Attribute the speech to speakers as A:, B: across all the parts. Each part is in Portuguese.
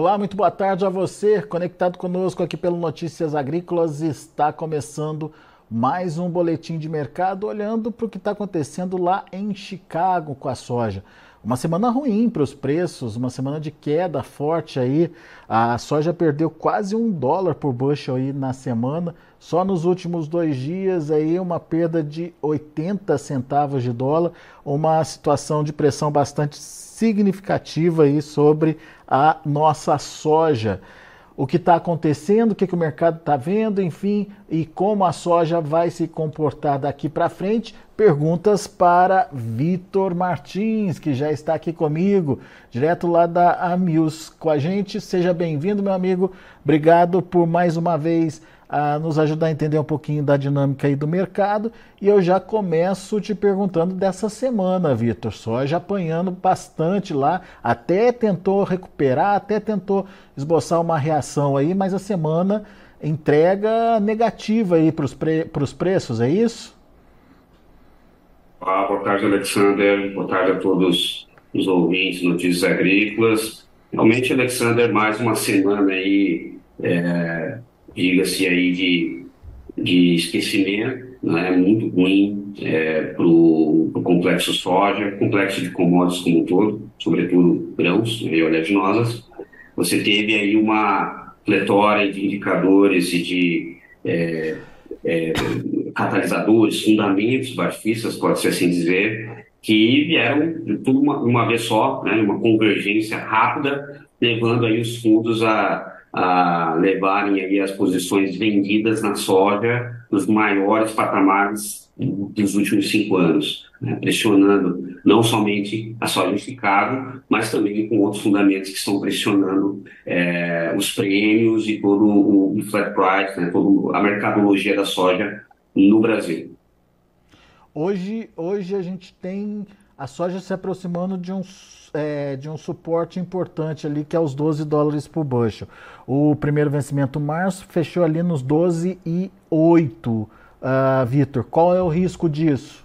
A: Olá, muito boa tarde a você, conectado conosco aqui pelo Notícias Agrícolas. Está começando mais um boletim de mercado, olhando para o que está acontecendo lá em Chicago com a soja. Uma semana ruim para os preços, uma semana de queda forte aí. A soja perdeu quase um dólar por bushel aí na semana. Só nos últimos dois dias aí uma perda de 80 centavos de dólar, uma situação de pressão bastante significativa aí sobre a nossa soja. O que está acontecendo, o que, que o mercado está vendo, enfim, e como a soja vai se comportar daqui para frente. Perguntas para Vitor Martins, que já está aqui comigo, direto lá da Amius com a gente. Seja bem-vindo, meu amigo. Obrigado por mais uma vez a nos ajudar a entender um pouquinho da dinâmica aí do mercado. E eu já começo te perguntando dessa semana, Vitor. Soja apanhando bastante lá, até tentou recuperar, até tentou esboçar uma reação aí, mas a semana entrega negativa aí para os pre preços, é isso?
B: Olá, boa tarde, Alexander. Boa tarde a todos os ouvintes Notícias Agrícolas. Realmente, Alexander, mais uma semana aí é, diga-se aí, de, de esquecimento, né, muito ruim é, para o complexo soja, complexo de commodities como um todo, sobretudo grãos e oleaginosas. Você teve aí uma pletória de indicadores e de é, é, catalisadores, fundamentos barfistas, pode-se assim dizer, que vieram de tudo uma, uma vez só, né, uma convergência rápida, levando aí os fundos a a levarem aí as posições vendidas na soja nos maiores patamares dos últimos cinco anos, né? pressionando não somente a soja em Chicago, mas também com outros fundamentos que estão pressionando é, os prêmios e todo o, flat price, né? toda a mercadologia da soja no Brasil.
A: Hoje, hoje a gente tem a soja se aproximando de um, é, de um suporte importante ali, que é os 12 dólares por bushel. O primeiro vencimento março fechou ali nos 12 e 8. Uh, ah, Vitor, qual é o risco disso?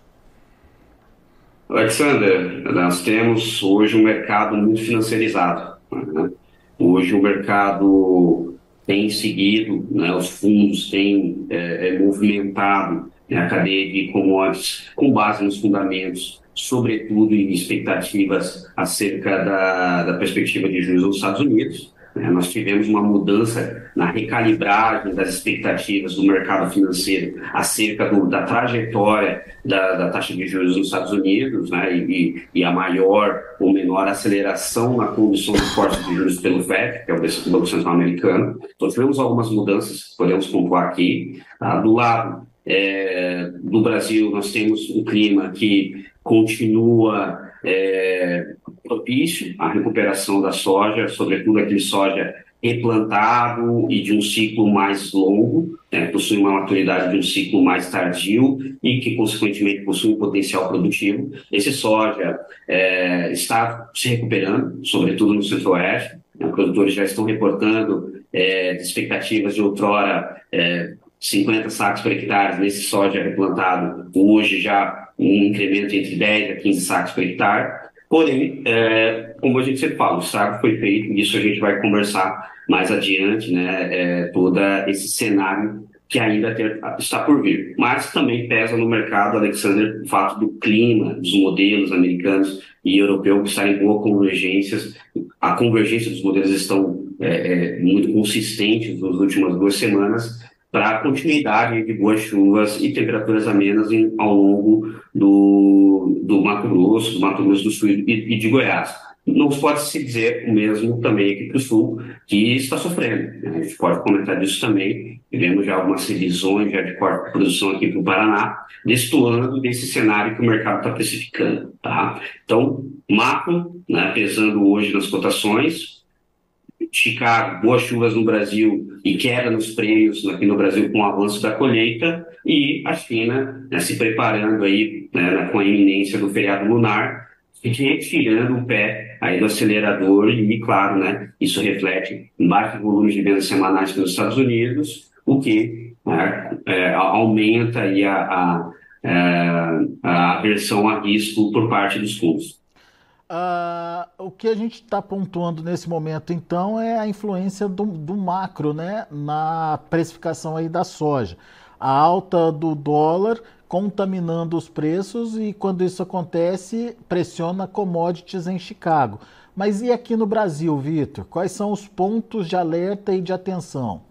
B: Alexander, nós temos hoje um mercado muito financiarizado. Né? Hoje o mercado tem seguido, né, os fundos têm é, é, movimentado né, a cadeia de commodities com base nos fundamentos sobretudo em expectativas acerca da, da perspectiva de juros nos Estados Unidos. Né? Nós tivemos uma mudança na recalibragem das expectativas do mercado financeiro acerca do, da trajetória da, da, taxa de juros nos Estados Unidos né? e, e, a maior ou menor aceleração na condição de corte de juros pelo FED, que é o Banco Central Americano. Então, tivemos algumas mudanças, podemos pontuar aqui. Tá? Do lado é, do Brasil, nós temos um clima que continua é, propício à recuperação da soja, sobretudo aquele soja replantado e de um ciclo mais longo, né, possui uma maturidade de um ciclo mais tardio e que, consequentemente, possui um potencial produtivo. Esse soja é, está se recuperando, sobretudo no centro-oeste. Né, produtores já estão reportando é, expectativas de outrora é, 50 sacos por hectare nesse soja replantado, hoje já um incremento entre 10 a 15 sacos por hectare. Porém, é, como a gente sempre fala, o saco foi feito, isso a gente vai conversar mais adiante, né, é, todo esse cenário que ainda está por vir. Mas também pesa no mercado, Alexander, o fato do clima, dos modelos americanos e europeus que estarem em boa convergências. A convergência dos modelos estão é, é, muito consistentes nas últimas duas semanas para continuidade de boas chuvas e temperaturas amenas em, ao longo do, do Mato Grosso, do Mato Grosso do Sul e, e de Goiás. Não pode se dizer o mesmo também aqui para o Sul, que está sofrendo. Né? A gente pode comentar disso também. Tivemos já algumas revisões já de corte de produção aqui para o Paraná, destoando desse cenário que o mercado está precificando. Tá? Então, macro, né, pesando hoje nas cotações, Chicago, boas chuvas no Brasil e queda nos prêmios aqui no Brasil com o avanço da colheita e a China né, se preparando aí né, com a iminência do feriado lunar, retirando o pé aí do acelerador e, claro, né, isso reflete em baixos volumes de vendas semanais nos Estados Unidos, o que né, é, aumenta aí a, a, é, a aversão a risco por parte dos fundos.
A: Uh, o que a gente está pontuando nesse momento, então, é a influência do, do, macro né, na precificação aí da soja. A alta do dólar contaminando os preços e, quando isso acontece, pressiona commodities em Chicago. Mas e aqui no Brasil, Vitor? Quais são os pontos de alerta e de atenção?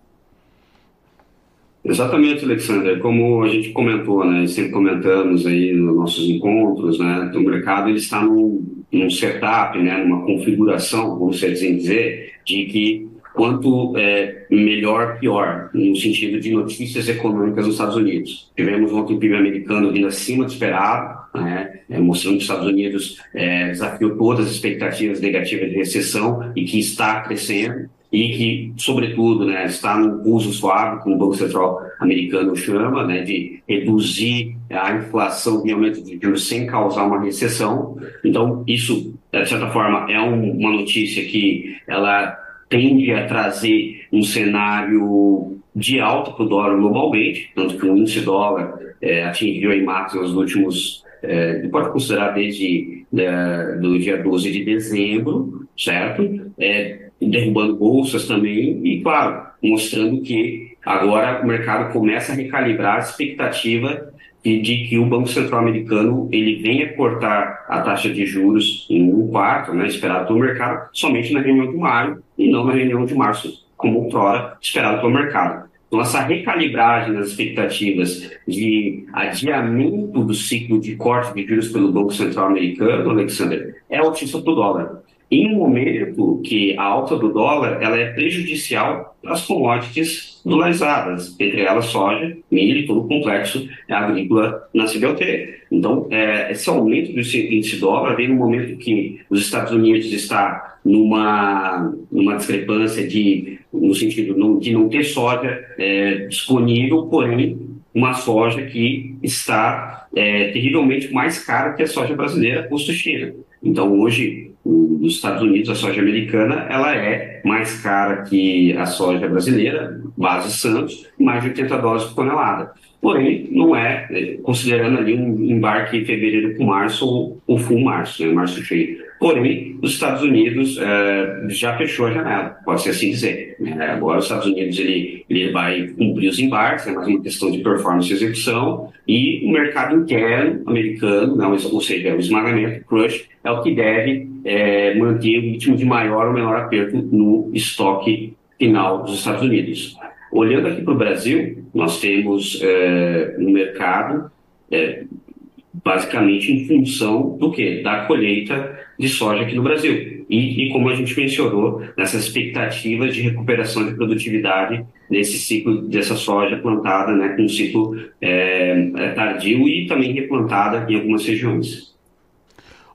B: Exatamente, Alexander. Como a gente comentou, né, sempre comentamos aí nos nossos encontros, né, o mercado ele está num, num setup, né, numa configuração, vamos assim dizer, de que quanto é, melhor, pior, no sentido de notícias econômicas nos Estados Unidos. Tivemos ontem o PIB americano vindo acima do esperado, né, é, mostrando que os Estados Unidos é, desafiou todas as expectativas negativas de recessão e que está crescendo e que, sobretudo, né, está no uso suave, como o Banco Central americano chama, né, de reduzir a inflação e aumento de juros sem causar uma recessão. Então, isso, de certa forma, é um, uma notícia que ela tende a trazer um cenário de alta para o dólar globalmente, tanto que o índice dólar é, atingiu em máximas nos últimos, é, pode considerar desde é, do dia 12 de dezembro, certo? É, derrubando bolsas também, e claro, mostrando que agora o mercado começa a recalibrar a expectativa de, de que o Banco Central americano ele venha cortar a taxa de juros em um quarto, né, esperado pelo mercado, somente na reunião de maio e não na reunião de março, como outrora esperado pelo mercado. Então, essa recalibragem das expectativas de adiamento do ciclo de corte de juros pelo Banco Central americano, Alexander, é altíssima para o dólar em um momento que a alta do dólar ela é prejudicial as commodities dolarizadas, entre elas soja, milho e todo o complexo agrícola na CBLT. Então, é, esse aumento do índice dólar vem no momento que os Estados Unidos está numa, numa discrepância de, no sentido de não ter soja é, disponível, porém uma soja que está é, terrivelmente mais cara que a soja brasileira, custo China. Então, hoje, nos Estados Unidos, a soja americana ela é mais cara que a soja brasileira, base Santos, mais de 80 dólares por tonelada. Porém, não é, é, considerando ali um embarque em fevereiro com março ou, ou full março, né, março cheio. Porém, os Estados Unidos é, já fechou a janela, pode-se assim dizer. É, agora, os Estados Unidos ele, ele vai cumprir os embarques, é mais uma questão de performance e execução, e o mercado interno americano, não, ou seja, o esmagamento, o crush, é o que deve é, manter o ritmo de maior ou menor aperto no estoque final dos Estados Unidos. Olhando aqui para o Brasil, nós temos é, no mercado é, basicamente em função do que? Da colheita de soja aqui no Brasil. E, e, como a gente mencionou, nessas expectativas de recuperação de produtividade nesse ciclo dessa soja plantada, né, com um ciclo é, é, tardio e também replantada em algumas regiões.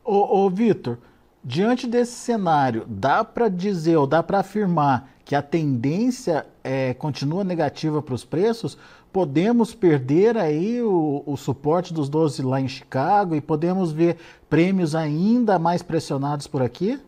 A: Ô, ô Vitor, diante desse cenário, dá para dizer ou dá para afirmar que a tendência é, continua negativa para os preços? Podemos perder aí o, o, suporte dos 12 lá em Chicago e podemos ver prêmios ainda mais pressionados por aqui?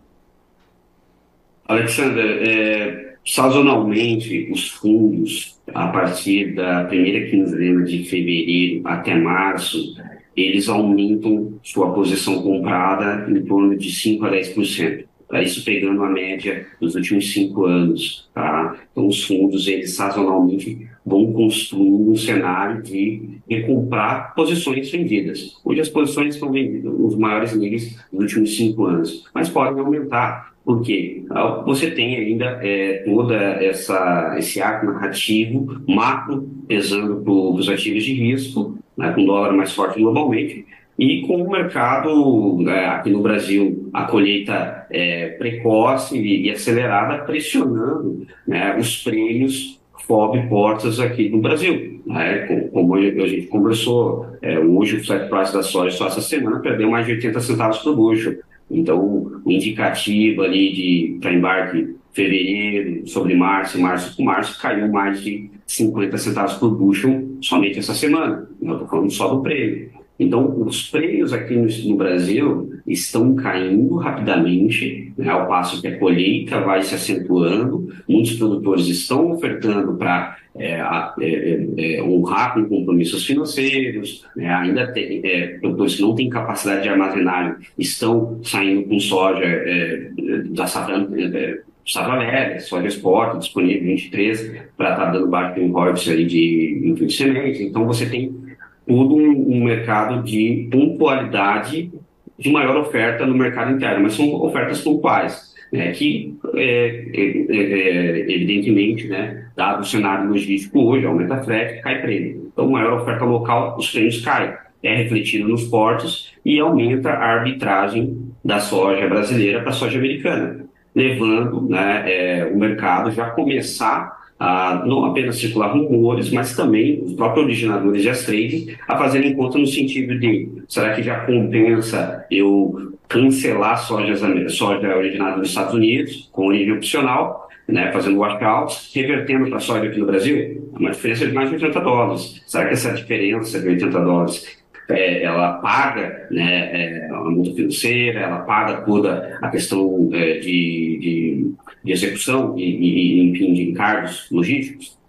B: Alexander, é, sazonalmente os fundos, a partir da primeira quinzena de fevereiro até março, eles aumentam sua posição comprada em torno de 5 a 10%. Tá? Isso pegando a média dos últimos cinco anos. Tá? Então, os fundos, eles sazonalmente vão construindo um cenário de recomprar posições vendidas. Hoje as posições estão vendidas nos maiores níveis dos últimos cinco anos, mas podem aumentar. Por quê? Ah, você tem ainda é, toda essa esse arco narrativo macro pesando para os ativos de risco, né, com dólar mais forte globalmente, e com o mercado né, aqui no Brasil, a colheita é, precoce e, e, acelerada pressionando né, os prêmios FOB portas aqui no Brasil. Né? Como a gente conversou, é, hoje o set price da soja só essa semana perdeu mais de 80 centavos por bushel. Então, o indicativo ali de para embarque fevereiro sobre março, março com março, caiu mais de 50 centavos por bushel somente essa semana. Eu estou falando só do prêmio. Então, os prêmios aqui no, no Brasil estão caindo rapidamente, né, ao passo que a colheita vai se acentuando, muitos produtores estão ofertando para é, é, é, honrar com compromissos financeiros, né, ainda tem é, produtores que não têm capacidade de armazenagem estão saindo com soja é, da safra é, Safra Velha, soja Sport, disponível 23, para estar tá dando baixo em royalties ali de, de sementes. Então, você tem todo um, um mercado de pontualidade de maior oferta no mercado interno, mas são ofertas pontuais, né, que, é, é, é, evidentemente, né, dado o cenário logístico hoje, aumenta a frete, cai prêmio. Então, maior oferta local, os prêmios caem. É refletido nos portos e aumenta a arbitragem da soja brasileira para a soja americana, levando né, é, o mercado já começar a não apenas circular rumores, mas também os próprios originadores de as trades a fazerem conta no sentido de será que já compensa eu cancelar sojas, soja originada nos Estados Unidos com origem opcional, né, fazendo washout, revertendo para a soja aqui no Brasil? Uma diferença de mais de 80 dólares. Será que essa diferença de 80 dólares é, ela paga né, é, a multa financeira, ela paga toda a questão é, de, de, de, execução e, e, enfim, de encargos logísticos?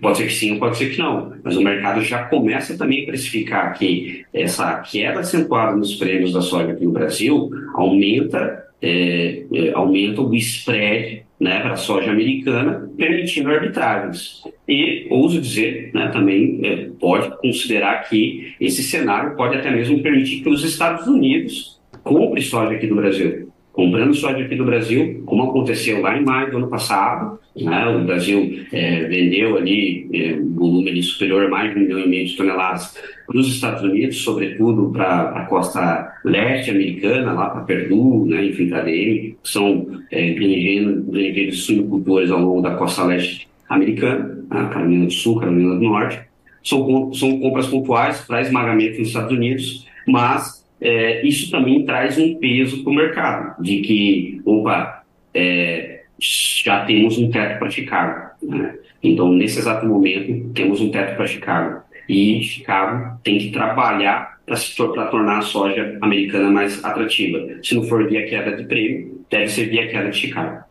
B: Pode ser que sim, pode ser que não, mas o mercado já começa também a precificar que essa queda acentuada nos prêmios da soja aqui no Brasil aumenta, é, é, aumenta o spread né, para a soja americana, permitindo arbitragens. E, ouso dizer, né, também é, pode considerar que esse cenário pode até mesmo permitir que os Estados Unidos comprem soja aqui do Brasil. Comprando soja aqui do Brasil, como aconteceu lá em maio do ano passado, né, o Brasil é, vendeu ali é, um volume ali superior a mais de um milhão e meio de toneladas para os Estados Unidos, sobretudo para a costa leste americana, lá para Perdue, né, enfim, para DM, são é, granjeiros suinocultores ao longo da costa leste americana, né, Carolina do Sul, Carolina do Norte. São, são compras pontuais para esmagamento nos Estados Unidos, mas é, isso também traz um peso para o mercado, de que, opa, é, já temos um teto para Chicago. Né? Então, nesse exato momento, temos um teto para Chicago e Chicago tem que trabalhar para tornar a soja americana mais atrativa. Se não for via queda de prêmio, deve ser via queda de Chicago.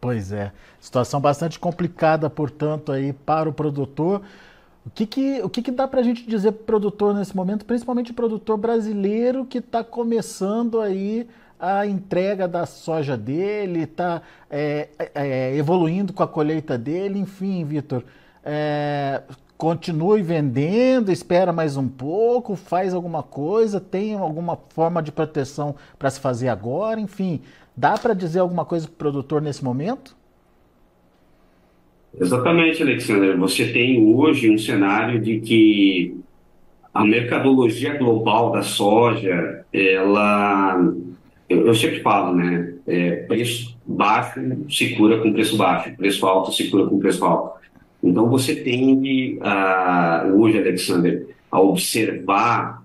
A: Pois é, situação bastante complicada, portanto, aí para o produtor. O que, que, o que, que dá para a gente dizer para o produtor nesse momento, principalmente o produtor brasileiro que está começando aí a entrega da soja dele, está é, é, evoluindo com a colheita dele, enfim, Vitor. É, continue vendendo, espera mais um pouco, faz alguma coisa, tem alguma forma de proteção para se fazer agora, enfim, dá para dizer alguma coisa para o produtor nesse momento?
B: Exatamente, Alexander. Você tem hoje um cenário de que a mercadologia global da soja, ela, eu, eu sempre falo, né, é, preço baixo se cura com preço baixo, preço alto se cura com preço alto. Então você tende a, hoje, Alexander, a observar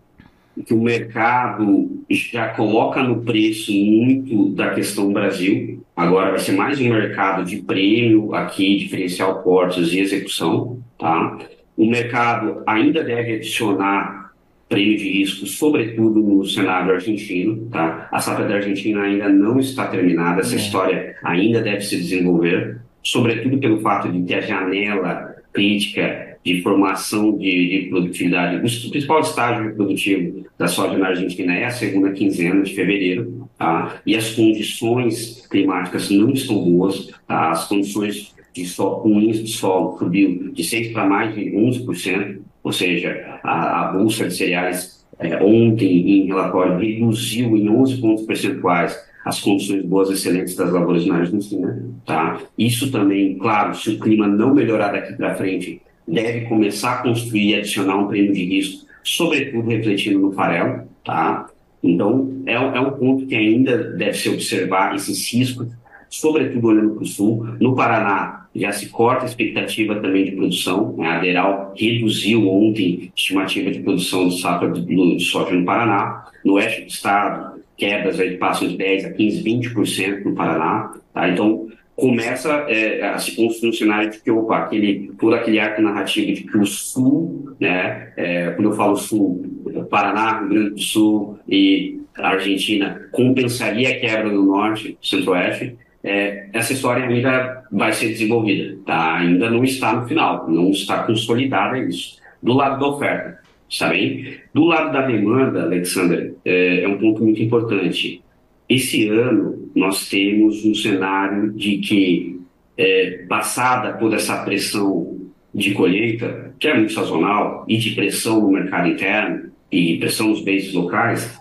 B: que o mercado já coloca no preço muito da questão Brasil. Agora vai ser mais um mercado de prêmio aqui, diferencial portos e execução, tá? O mercado ainda deve adicionar prêmio de risco, sobretudo no cenário argentino, tá? A safra da Argentina ainda não está terminada, essa é. história ainda deve se desenvolver sobretudo pelo fato de ter a janela crítica de formação de, de produtividade. O principal estágio produtivo da soja na Argentina é a segunda quinzena de fevereiro, tá? e as condições climáticas não estão boas, tá? as condições de solo, ruins de solo subiu de 6% para mais de 11%, ou seja, a, a bolsa de cereais é, ontem, em relatório, reduziu em 11 pontos percentuais as condições boas excelentes das lavouras na Argentina, tá? Isso também, claro, se o clima não melhorar daqui para frente, deve começar a construir e adicionar um prêmio de risco, sobretudo refletindo no farelo, tá? Então, é, é um ponto que ainda deve se observar esses riscos, sobretudo olhando para o sul. No Paraná, já se corta a expectativa também de produção. Né? A Aderal reduziu ontem a estimativa de produção de safra de, soja no Paraná. No oeste do estado, quedas aí passam de 10% a 15%, 20% no Paraná. Tá? Então, começa é, a se construir um cenário de que, opa, aquele, todo aquele arco narrativo de que o Sul, né, é, quando eu falo Sul, Paraná, Rio Grande do Sul e Argentina, compensaria a quebra do Norte, Centro-Oeste, é, essa história ainda vai ser desenvolvida, tá? ainda não está no final, não está consolidada isso. Do lado da oferta, está bem? Do lado da demanda, Alexander, é, é um ponto muito importante. Esse ano nós temos um cenário de que, é, passada toda essa pressão de colheita, que é muito sazonal, e de pressão no mercado interno e pressão nos bens locais,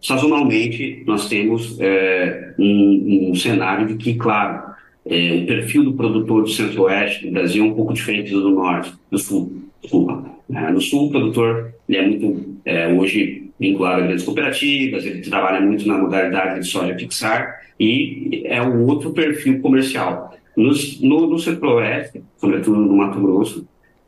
B: sazonalmente nós temos é, um, um, cenário de que, claro, é, o perfil do produtor do centro-oeste do Brasil é um pouco diferente do norte, do sul. Desculpa. É, no sul, o produtor ele é muito, é, hoje, vinculado a grandes cooperativas, ele trabalha muito na modalidade de soja fixar e é um outro perfil comercial. Nos, no, no centro-oeste, sobretudo no Mato Grosso,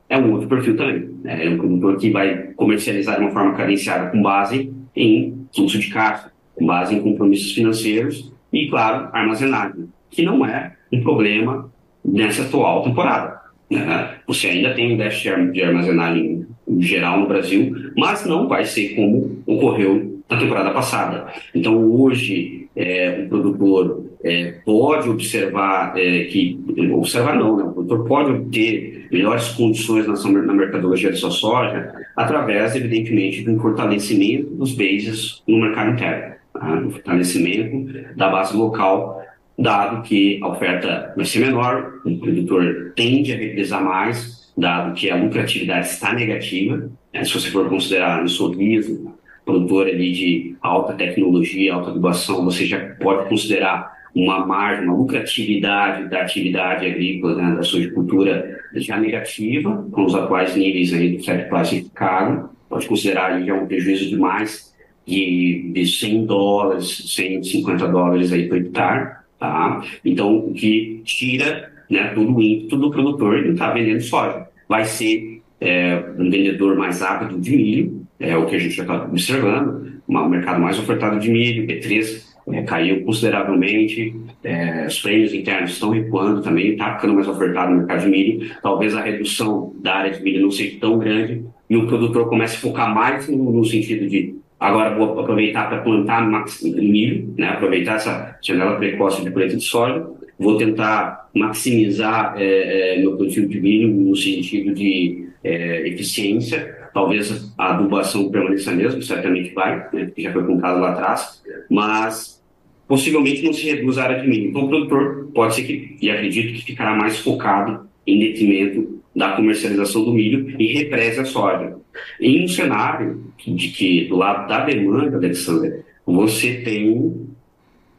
B: é um outro perfil também. Né? É um produtor que vai comercializar de uma forma cadenciada com base em fluxo de caixa, com base em compromissos financeiros e, claro, armazenagem, que não é um problema nessa atual temporada. Né? Você ainda tem um déficit de armazenagem geral no Brasil, mas não vai ser como ocorreu na temporada passada. Então, hoje, é, o produtor é, pode observar é, que, observar não, né? o produtor pode obter melhores condições na, na mercadologia de sua soja através, evidentemente, do fortalecimento dos bases no mercado interno, tá? do fortalecimento da base local dado que a oferta vai ser menor, o produtor tende a represar mais, dado que a lucratividade está negativa, né? se você for considerar no sorriso, produtor ali de alta tecnologia, alta adubação, você já pode considerar uma margem, uma lucratividade da atividade agrícola, né, da sojicultura já negativa, com os atuais níveis aí do FED classificado, pode considerar aí já um prejuízo de mais de, de 100 dólares, 150 dólares aí por hectare, tá? Então, o que tira né, todo o ímpeto do produtor não está vendendo soja. Vai ser é, um vendedor mais rápido de milho, é o que a gente já está observando, um mercado mais ofertado de milho, B3 é, caiu consideravelmente, é, os prêmios internos estão recuando também, está ficando mais ofertado no mercado de milho, talvez a redução da área de milho não seja tão grande e o produtor comece a focar mais no, no sentido de agora vou aproveitar para plantar milho, né, aproveitar essa janela precoce de colheita de soja, vou tentar maximizar é, é, meu plantio de milho no sentido de é, eficiência. Talvez a adubação permaneça mesmo, certamente vai, né, que já foi contado lá atrás, mas possivelmente não se reduz a área de milho. Então o produtor pode ser que, e acredito que ficará mais focado em detrimento da comercialização do milho e represe a soja. Em um cenário de que, do lado da demanda, Alexander, você tem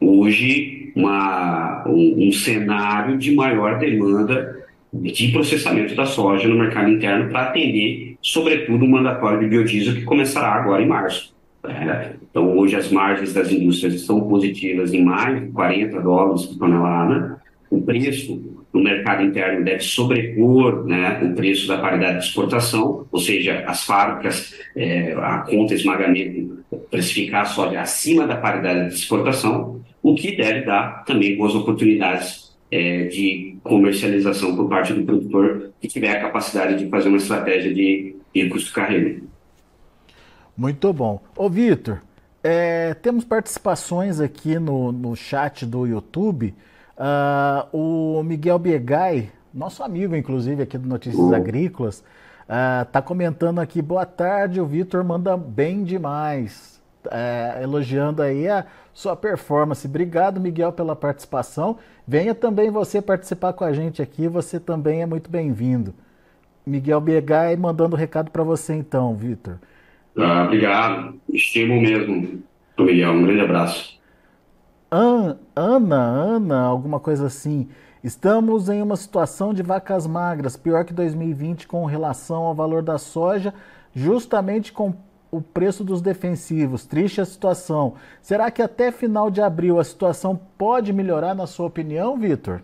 B: hoje uma, um, um cenário de maior demanda de processamento da soja no mercado interno para atender, sobretudo, o mandatório de biodiesel que começará agora em março. É, então, hoje as margens das indústrias estão positivas em mais de 40 dólares por tonelada. O preço no mercado interno deve sobrepor né, o preço da paridade de exportação, ou seja, as fábricas, é, a conta esmagamento precificar a soja acima da paridade de exportação, o que deve dar também boas oportunidades é, de comercialização por parte do produtor que tiver a capacidade de fazer uma estratégia de, de custo carreira.
A: Muito bom. Ô Vitor, é, temos participações aqui no, no chat do YouTube. Uh, o Miguel Biegai, nosso amigo, inclusive, aqui do Notícias uhum. Agrícolas, está uh, comentando aqui, boa tarde, o Vitor manda bem demais é, elogiando aí a sua performance. Obrigado, Miguel, pela participação. Venha também você participar com a gente aqui, você também é muito bem-vindo. Miguel Biegai mandando recado para você então, Vitor.
B: Ah, obrigado, estimo mesmo, Miguel. Um grande abraço.
A: An Ana, Ana, alguma coisa assim. Estamos em uma situação de vacas magras, pior que 2020 com relação ao valor da soja, justamente com o preço dos defensivos, triste a situação. Será que até final de abril a situação pode melhorar, na sua opinião, Vitor?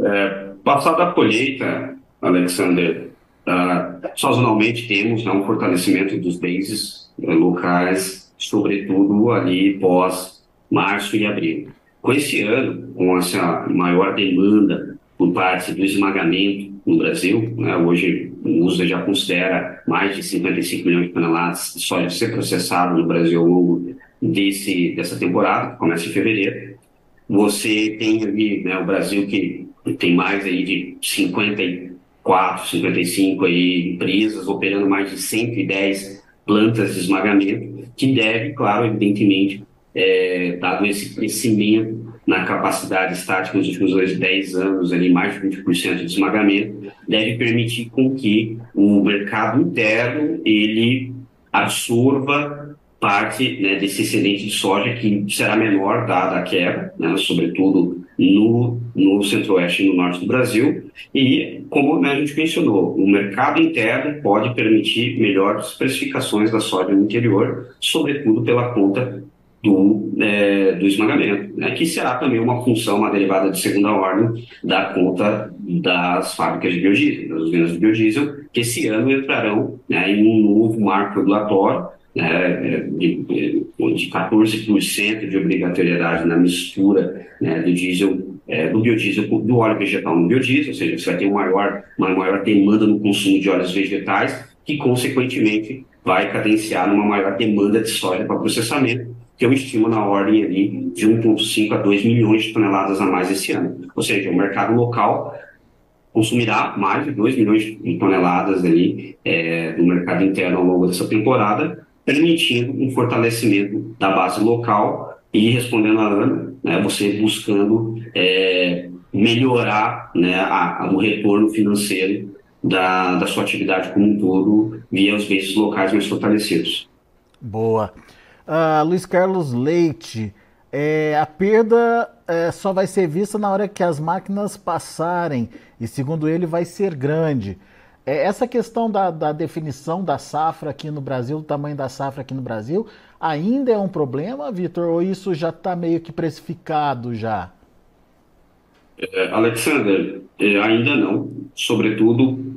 B: É, passada a colheita, Alexander, uh, sazonalmente temos né, um fortalecimento dos bases uh, locais, sobretudo ali pós março e abril. Com esse ano, com essa maior demanda por parte do esmagamento no Brasil, né, hoje o USA já considera mais de 55 milhões de toneladas de soja ser processado no Brasil ao longo desse, dessa temporada, que começa em fevereiro. Você tem ali né, o Brasil que tem mais aí de 54, 55 aí empresas operando mais de 110 plantas de esmagamento, que deve, claro, evidentemente, é, dado esse crescimento na capacidade estática nos últimos 10 anos, ali, mais de 20% de esmagamento, deve permitir com que o mercado interno ele absorva parte né, desse excedente de soja que será menor dada a quebra, né, sobretudo no, no centro-oeste e no norte do Brasil. E, como né, a gente mencionou, o mercado interno pode permitir melhores precificações da soja no interior, sobretudo pela conta do, é, do esmagamento, né, que será também uma função, uma derivada de segunda ordem da conta das fábricas de biodiesel, das usinas de biodiesel, que esse ano entrarão né, em um novo marco regulatório né, de, de 14% de obrigatoriedade na mistura né, do diesel, é, do biodiesel, do óleo vegetal no biodiesel, ou seja, você vai ter uma maior, uma maior demanda no consumo de óleos vegetais, que consequentemente vai cadenciar numa maior demanda de soja para processamento, que eu estimo na ordem ali de 1,5 a 2 milhões de toneladas a mais esse ano. Ou seja, o mercado local consumirá mais de 2 milhões de toneladas ali é, do mercado interno ao longo dessa temporada, permitindo um fortalecimento da base local e respondendo a Ana, né, você buscando é, melhorar né, a, a, o retorno financeiro da, da sua atividade como um todo via os bases locais mais fortalecidos.
A: Boa. Uh, Luiz Carlos Leite, é, a perda é, só vai ser vista na hora que as máquinas passarem e, segundo ele, vai ser grande. É, essa questão da, da, definição da safra aqui no Brasil, do tamanho da safra aqui no Brasil, ainda é um problema, Vitor, ou isso já está meio que precificado já?
B: É, Alexander, é, ainda não. Sobretudo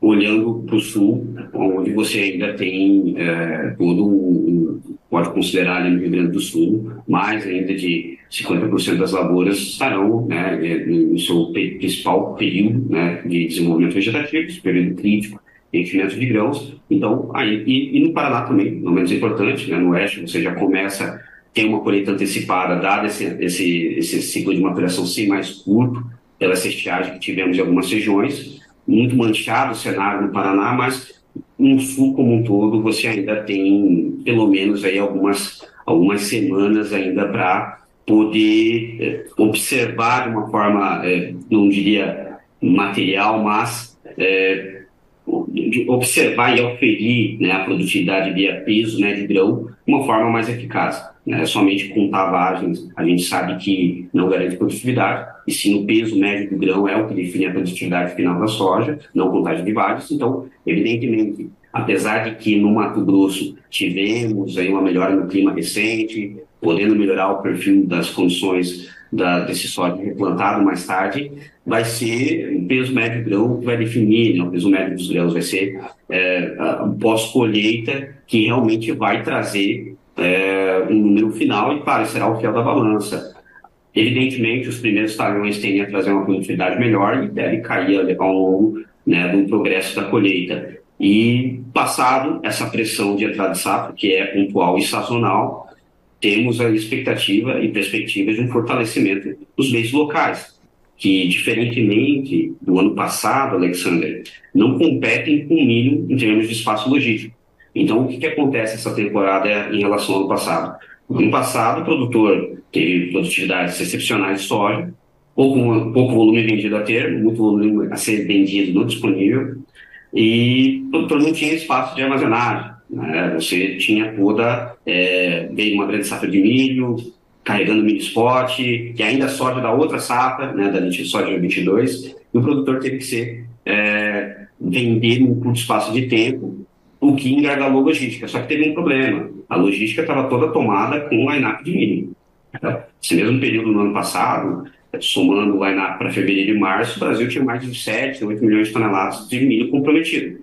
B: olhando para o sul, onde você ainda tem é, todo um, pode considerar ali no Rio Grande do Sul, mais ainda de 50% das lavouras estarão né, no seu principal período né, de desenvolvimento vegetativo, período crítico, enchimento de grãos. Então, aí, e, e, no Paraná também, não menos importante, né, no oeste você já começa ter uma colheita antecipada, dado esse, esse, esse ciclo de maturação ser mais curto, pela estiagem que tivemos em algumas regiões, muito manchado o cenário no Paraná, mas no sul como um todo você ainda tem pelo menos aí algumas algumas semanas ainda para poder é, observar de uma forma é, não diria material mas é, observar e oferir né, a produtividade via peso né, de grão de uma forma mais eficaz. Né? Somente com tavagens a gente sabe que não garante produtividade, e sim o peso médio do grão é o que define a produtividade final da soja, não contagem de vários. Então, evidentemente, apesar de que no Mato Grosso tivemos aí uma melhora no clima recente, podendo melhorar o perfil das condições da, desse soja replantado mais tarde, vai ser o peso médio do grão que vai definir, né? o peso médio dos grãos vai ser é, pós-colheita que realmente vai trazer é, um número final e, claro, será o fiel da balança. Evidentemente, os primeiros talhões tendem a trazer uma produtividade melhor e deve cair ao longo né, do progresso da colheita. E, passado essa pressão de entrada de safra, que é pontual e sazonal, temos a expectativa e perspectiva de um fortalecimento dos meios locais, que, diferentemente do ano passado, Alexander, não competem com o milho em termos de espaço logístico. Então, o que, que acontece essa temporada em relação ao ano passado? No passado, o produtor teve produtividades excepcionais de soja, pouco, pouco volume vendido a termo, muito volume a ser vendido no disponível, e o produtor não tinha espaço de armazenagem. Né? Você tinha toda, é, uma grande safra de milho, carregando milho spot, e ainda soja da outra safra, né, da soja 22, e o produtor teve que ser é, vender num curto espaço de tempo, o que engargalou logística. Só que teve um problema. A logística estava toda tomada com o line-up de milho. Esse mesmo período no ano passado, somando o line-up para fevereiro e março, o Brasil tinha mais de 7, 8 milhões de toneladas de milho comprometido.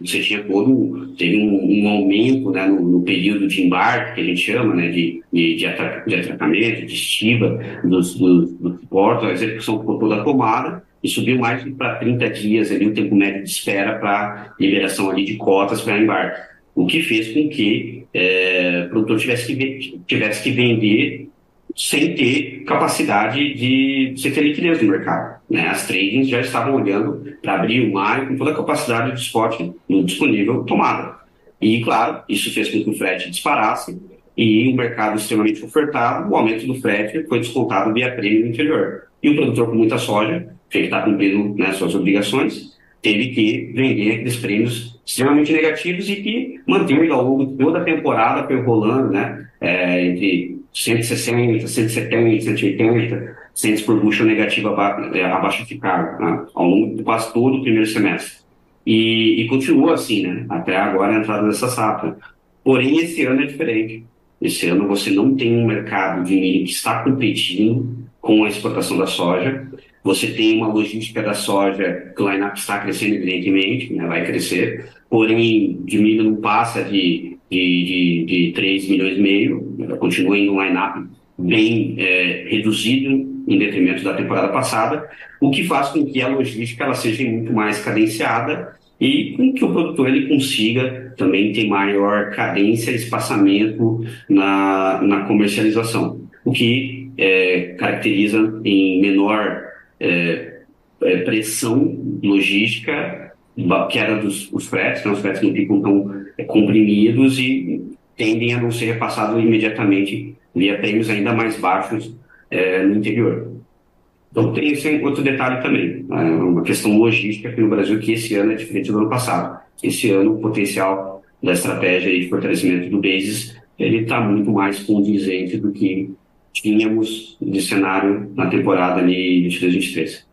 B: você tinha todo, teve um, um aumento né, no, no, período de embarque, que a gente chama, né, de, de, de atracamento, de estiva dos, dos, dos portos, a execução ficou toda tomada e subiu mais para 30 dias ali o tempo médio de espera para liberação ali de cotas para embarque, o que fez com que é, o produtor tivesse que, tivesse que vender sem ter capacidade de você ter liquidez no mercado. Né? As tradings já estavam olhando para abrir o mar com toda a capacidade de spot disponível tomada. E, claro, isso fez com que o frete disparasse e o mercado extremamente ofertado, o aumento do frete foi descontado via prêmio no interior. E o produtor com muita soja, que está cumprindo né, suas obrigações, teve que vender aqueles prêmios extremamente negativos e que manteve ao longo de toda a temporada, foi rolando né, é, entre 160, 170, 180 centes por bushel negativo é, abaixo de cargo, né, ao longo de quase todo o primeiro semestre. E, e continua assim, né, até agora a entrada dessa safra. Porém, esse ano é diferente. Esse ano você não tem um mercado de milho que está competindo com a exportação da soja. Você tem uma logística da soja que o line-up está crescendo, evidentemente, né, vai crescer. Porém, de milho não passa de de, de, de 3 milhões e meio, continua em um line-up bem é, reduzido em detrimento da temporada passada, o que faz com que a logística ela seja muito mais cadenciada e com que o produtor ele consiga também ter maior cadência e espaçamento na, na comercialização, o que é, caracteriza em menor é, é pressão logística, queda dos os fretes, né? os fretes não ficam tão comprimidos e tendem a não ser repassados imediatamente via prêmios ainda mais baixos é, no interior. Então tem esse outro detalhe também, né? uma questão logística aqui no Brasil que esse ano é diferente do ano passado. Esse ano o potencial da estratégia de fortalecimento do basis ele está muito mais condizente do que tínhamos de cenário na temporada de 22-23.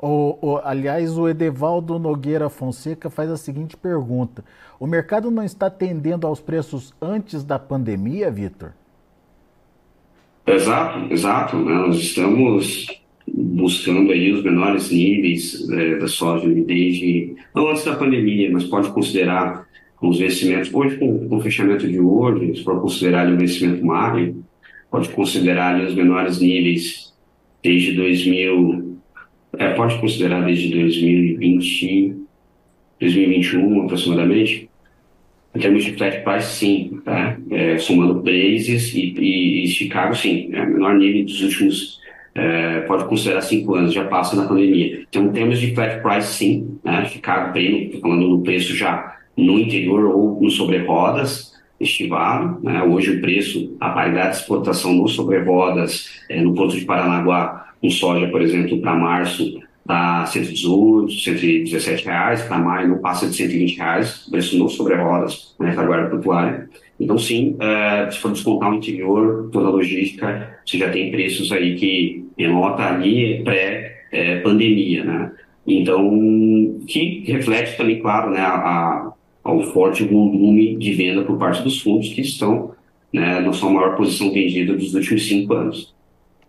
A: O, o, aliás, o Edevaldo Nogueira Fonseca faz a seguinte pergunta: O mercado não está tendendo aos preços antes da pandemia, Vitor?
B: Exato, exato. Né? Nós estamos buscando aí os menores níveis é, da soja desde não antes da pandemia, mas pode considerar os vencimentos hoje com, com o fechamento de hoje, se for considerar o vencimento magro, pode considerar ali, os menores níveis desde 2000 é, pode considerar desde 2020, 2021 aproximadamente, em termos de flat price, sim, tá? É, somando Blazes e, e, e, Chicago, sim, é menor nível dos últimos, é, pode considerar cinco anos, já passa na pandemia. Então, em termos de flat price, sim, né? Chicago bem, falando no preço já no interior ou no sobre rodas, estivado, né? Hoje o preço, a paridade de exportação no sobre rodas, é, no Porto de Paranaguá, um soja, por exemplo, para março está 118, 117 reais, para maio não passa de 120 reais, preço no sobre rodas, na né, retaguarda portuária. Então, sim, é, se for descontar o interior, toda a logística, você já tem preços aí que denota ali pré-pandemia, é, né? Então, que reflete também, claro, né, a, ao forte volume de venda por parte dos fundos que estão né, na sua maior posição vendida dos últimos cinco anos.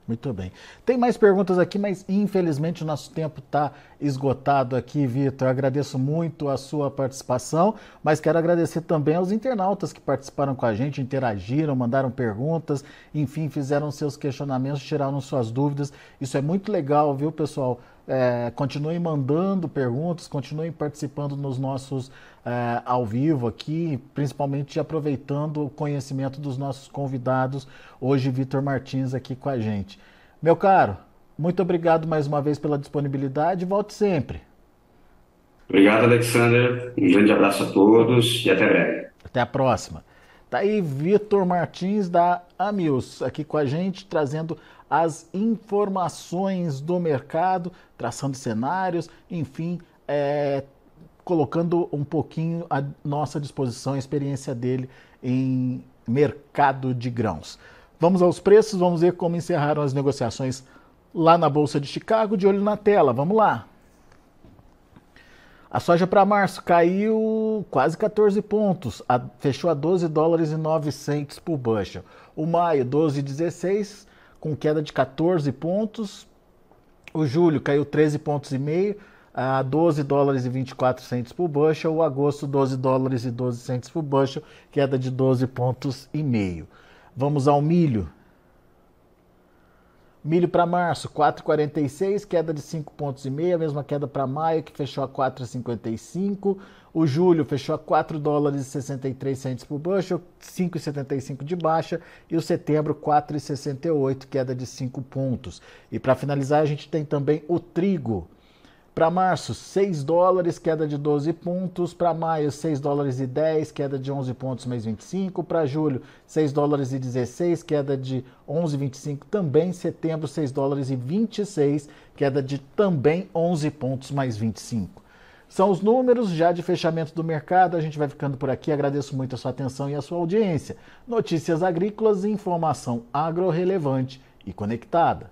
A: Muito bem. Tem mais perguntas aqui, mas infelizmente o nosso tempo está esgotado aqui, Vitor. Agradeço muito a sua participação, mas quero agradecer também aos internautas que participaram com a gente, interagiram, mandaram perguntas, enfim, fizeram seus questionamentos, tiraram suas dúvidas. Isso é muito legal, viu, pessoal? É, continuem mandando perguntas, continuem participando nos nossos é, ao vivo aqui, principalmente aproveitando o conhecimento dos nossos convidados, hoje Vitor Martins aqui com a gente. Meu caro, muito obrigado mais uma vez pela disponibilidade, volte sempre.
B: Obrigado, Alexander. Um grande abraço a todos e até breve.
A: Até a próxima. Tá aí Vitor Martins da Amius aqui com a gente, trazendo as informações do mercado, traçando cenários, enfim, é, colocando um pouquinho à nossa disposição a experiência dele em mercado de grãos. Vamos aos preços, vamos ver como encerraram as negociações lá na Bolsa de Chicago, de olho na tela. Vamos lá. A soja para março caiu quase 14 pontos, a, fechou a 12 dólares e 900 por bushel. O maio, 12,16, com queda de 14 pontos. O julho caiu 13 pontos e meio, a 12 dólares e 24 centos por bushel, o agosto 12 dólares e 12 centos por bushel, queda de 12 pontos e meio. Vamos ao milho. Milho para março, 4,46, queda de 5 pontos e mesma queda para maio, que fechou a 4,55. O julho fechou a 4 dólares e 63 centos por bushel, 5,75 de baixa, e o setembro 4,68, queda de 5 pontos. E para finalizar, a gente tem também o trigo. Para março, 6 dólares, queda de 12 pontos. Para maio, 6 dólares e 10, queda de 11 pontos mais 25. Para julho, 6 dólares e 16, queda de 11,25 também. Setembro, 6 dólares e 26, queda de também 11 pontos mais 25. São os números já de fechamento do mercado. A gente vai ficando por aqui. Agradeço muito a sua atenção e a sua audiência. Notícias agrícolas, informação agro-relevante e conectada.